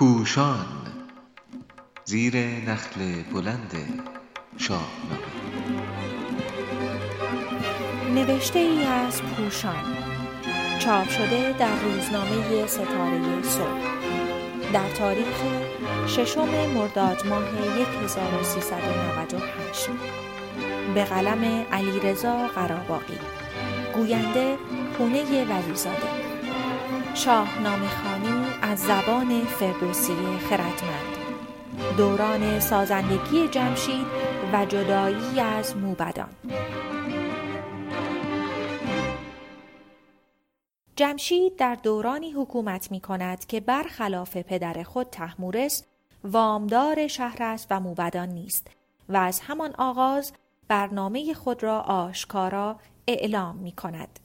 پوشان زیر نخل بلند شاهنامه. نوشته ای از پوشان. چاپ شده در روزنامه ستاره صبح. در تاریخ ششم مرداد ماه 1398 به قلم علیرضا قراباقی گوینده پونه ولیزاده شاهنامه خانی از زبان فردوسی خردمند دوران سازندگی جمشید و جدایی از موبدان جمشید در دورانی حکومت می کند که برخلاف پدر خود تحمورس وامدار شهر است و موبدان نیست و از همان آغاز برنامه خود را آشکارا اعلام می کند.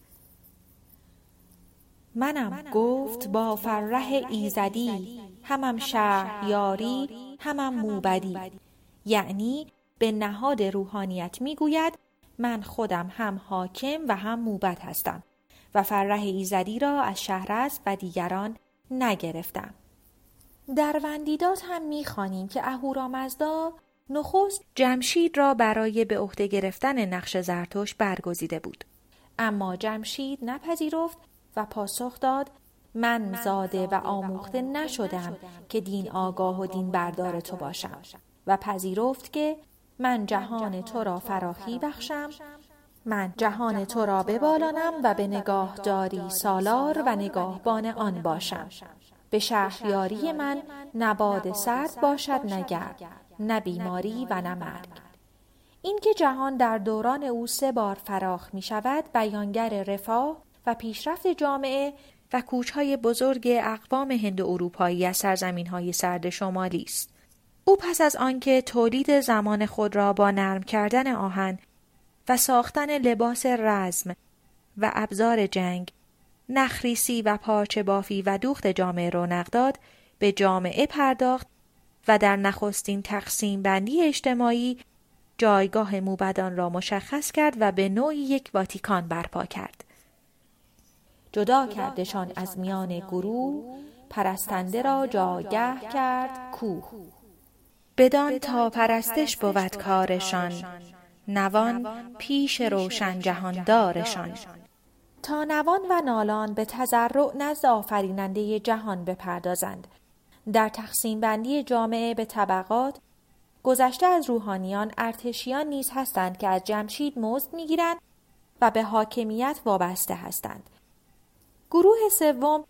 منم گفت با فرح ایزدی همم شهریاری همم موبدی. یعنی به نهاد روحانیت می‌گوید من خودم هم حاکم و هم موبد هستم و فرح ایزدی را از شهرست و دیگران نگرفتم. در وندیدات هم می‌خوانیم که اهورامزدا نخست جمشید را برای به عهده گرفتن نقش زرتوش برگزیده بود. اما جمشید نپذیرفت و پاسخ داد من زاده و آموخته نشدم که دین آگاه و دین بردار تو باشم و پذیرفت که من جهان تو را فراخی بخشم. من جهان تو را ببالانم و به نگاه داری سالار و نگاهبان آن باشم. به شهریاری من نباد سرد باشد نگر نه بیماری و نه مرگ. اینکه جهان در دوران او سه بار فراخ می شود بیانگر رفاه و پیشرفت جامعه و کوچهای بزرگ اقوام هند اروپایی از سرزمین های سرد شمالی است. او پس از آنکه تولید زمان خود را با نرم کردن آهن و ساختن لباس رزم و ابزار جنگ نخریسی و پارچه بافی و دوخت جامعه رونق داد به جامعه پرداخت و در نخستین تقسیم بندی اجتماعی جایگاه موبدان را مشخص کرد و به نوعی یک واتیکان برپا کرد. جدا کردشان از میان گروه پرستنده را جاگه کرد کوه. بدان تا پرستش بود کارشان. نوان پیش روشن جهاندارشان. تا نوان و نالان به تضرع نزد آفریننده جهان بپردازند. در تقسیم بندی جامعه به طبقات گذشته از روحانیان ارتشیان نیز هستند که از جمشید مزد می‌گیرند و به حاکمیت وابسته هستند. گروه سوم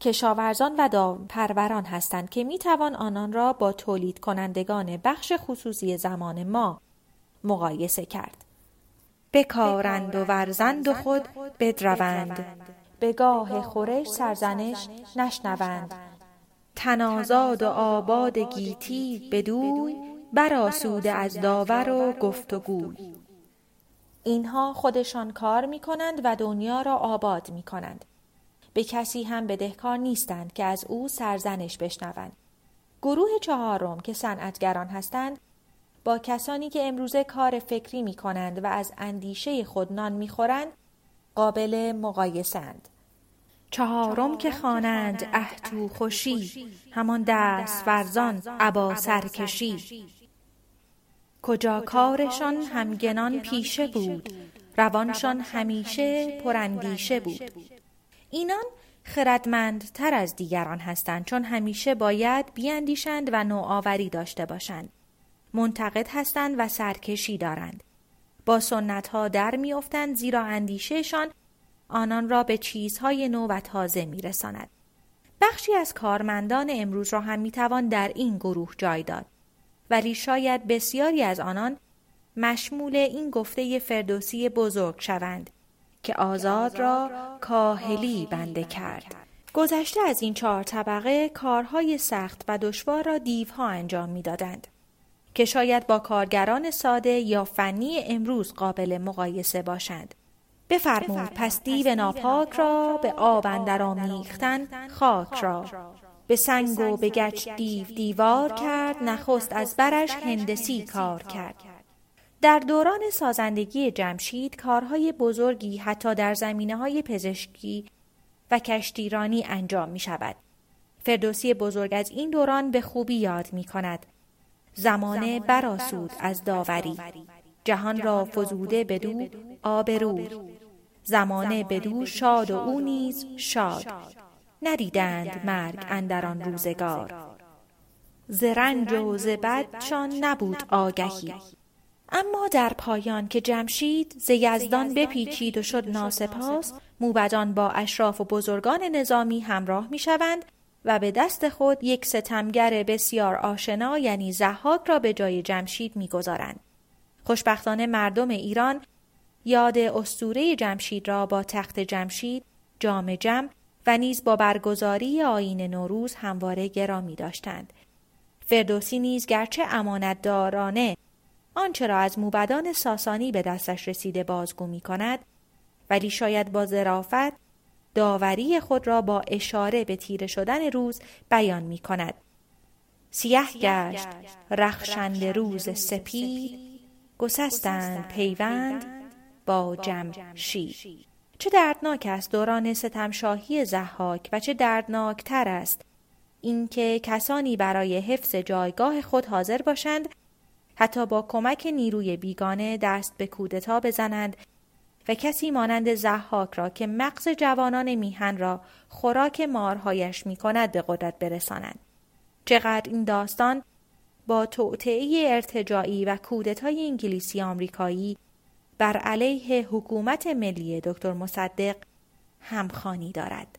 کشاورزان و داوپروران هستند که می توان آنان را با تولید کنندگان بخش خصوصی زمان ما مقایسه کرد. بکارند و ورزند و خود بدروند به گاه خورش سرزنش نشنوند تنازاد و آباد گیتی بدوی براسوده از داور و گفت و گوی اینها خودشان کار می کنند و دنیا را آباد می کنند. به کسی هم بدهکار نیستند که از او سرزنش بشنوند. گروه چهارم که صنعتگران هستند با کسانی که امروزه کار فکری می کنند و از اندیشه خود نان می خورند قابل مقایسند. چهارم که خوانند اهتو خوشی همان دست ورزان ابا سرکشی. کجا کارشان همگنان پیشه بود روانشان همیشه پراندیشه بود. اینان خردمندتر از دیگران هستند چون همیشه باید بیاندیشند و نوآوری داشته باشند. منتقد هستند و سرکشی دارند. با سنت ها در میافتند زیرا اندیشهشان آنان را به چیزهای نو و تازه میرساند. بخشی از کارمندان امروز را هم می‌توان در این گروه جای داد. ولی شاید بسیاری از آنان مشمول این گفته فردوسی بزرگ شوند که آزاد را کاهلی بنده کرد. گذشته از این چهار طبقه کارهای سخت و دشوار را دیوها انجام می‌دادند که شاید با کارگران ساده یا فنی امروز قابل مقایسه باشند. بفرمود پس دیو ناپاک را به آب اندر آمیختن خاک را به سنگ و به گچ دیو دیوار کرد نخست از برش هندسی کار کرد در دوران سازندگی جمشید کارهای بزرگی حتی در زمینه های پزشکی و کشتیرانی انجام می شود فردوسی بزرگ از این دوران به خوبی یاد می کند. زمانه براسود از داوری. جهان را فزوده بدو آبرو زمانه بدو شاد و او نیز شاد. ندیدند مرگ اندر روزگار. ز رنج و ز بدشان نبود آگهی. اما در پایان که جمشید ز یزدان بپیچید و شد ناسپاس موبدان با اشراف و بزرگان نظامی همراه می‌شوند و به دست خود یک ستمگر بسیار آشنا یعنی زحاک را به جای جمشید می‌گذارند. خوشبختانه مردم ایران یاد استوره جمشید را با تخت جمشید جام جم و نیز با برگزاری آین نوروز همواره گرامی داشتند. فردوسی نیز گرچه امانتدارانه آنچه را از موبدان ساسانی به دستش رسیده بازگو می کند ولی شاید با ظرافت داوری خود را با اشاره به تیره شدن روز بیان می کند. سیه گشت رخشند روز سپید گسستند پیوند با جمشید چه دردناک است دوران ستمشاهی زحاک و چه دردناکتر است اینکه کسانی برای حفظ جایگاه خود حاضر باشند حتی با کمک نیروی بیگانه دست به کودتا بزنند و کسی مانند زحاک را که مغز جوانان میهن را خوراک مارهایش می کند به قدرت برسانند. چقدر این داستان با توطعه ارتجاعی و کودتای انگلیسی آمریکایی بر علیه حکومت ملی دکتر مصدق همخانی دارد.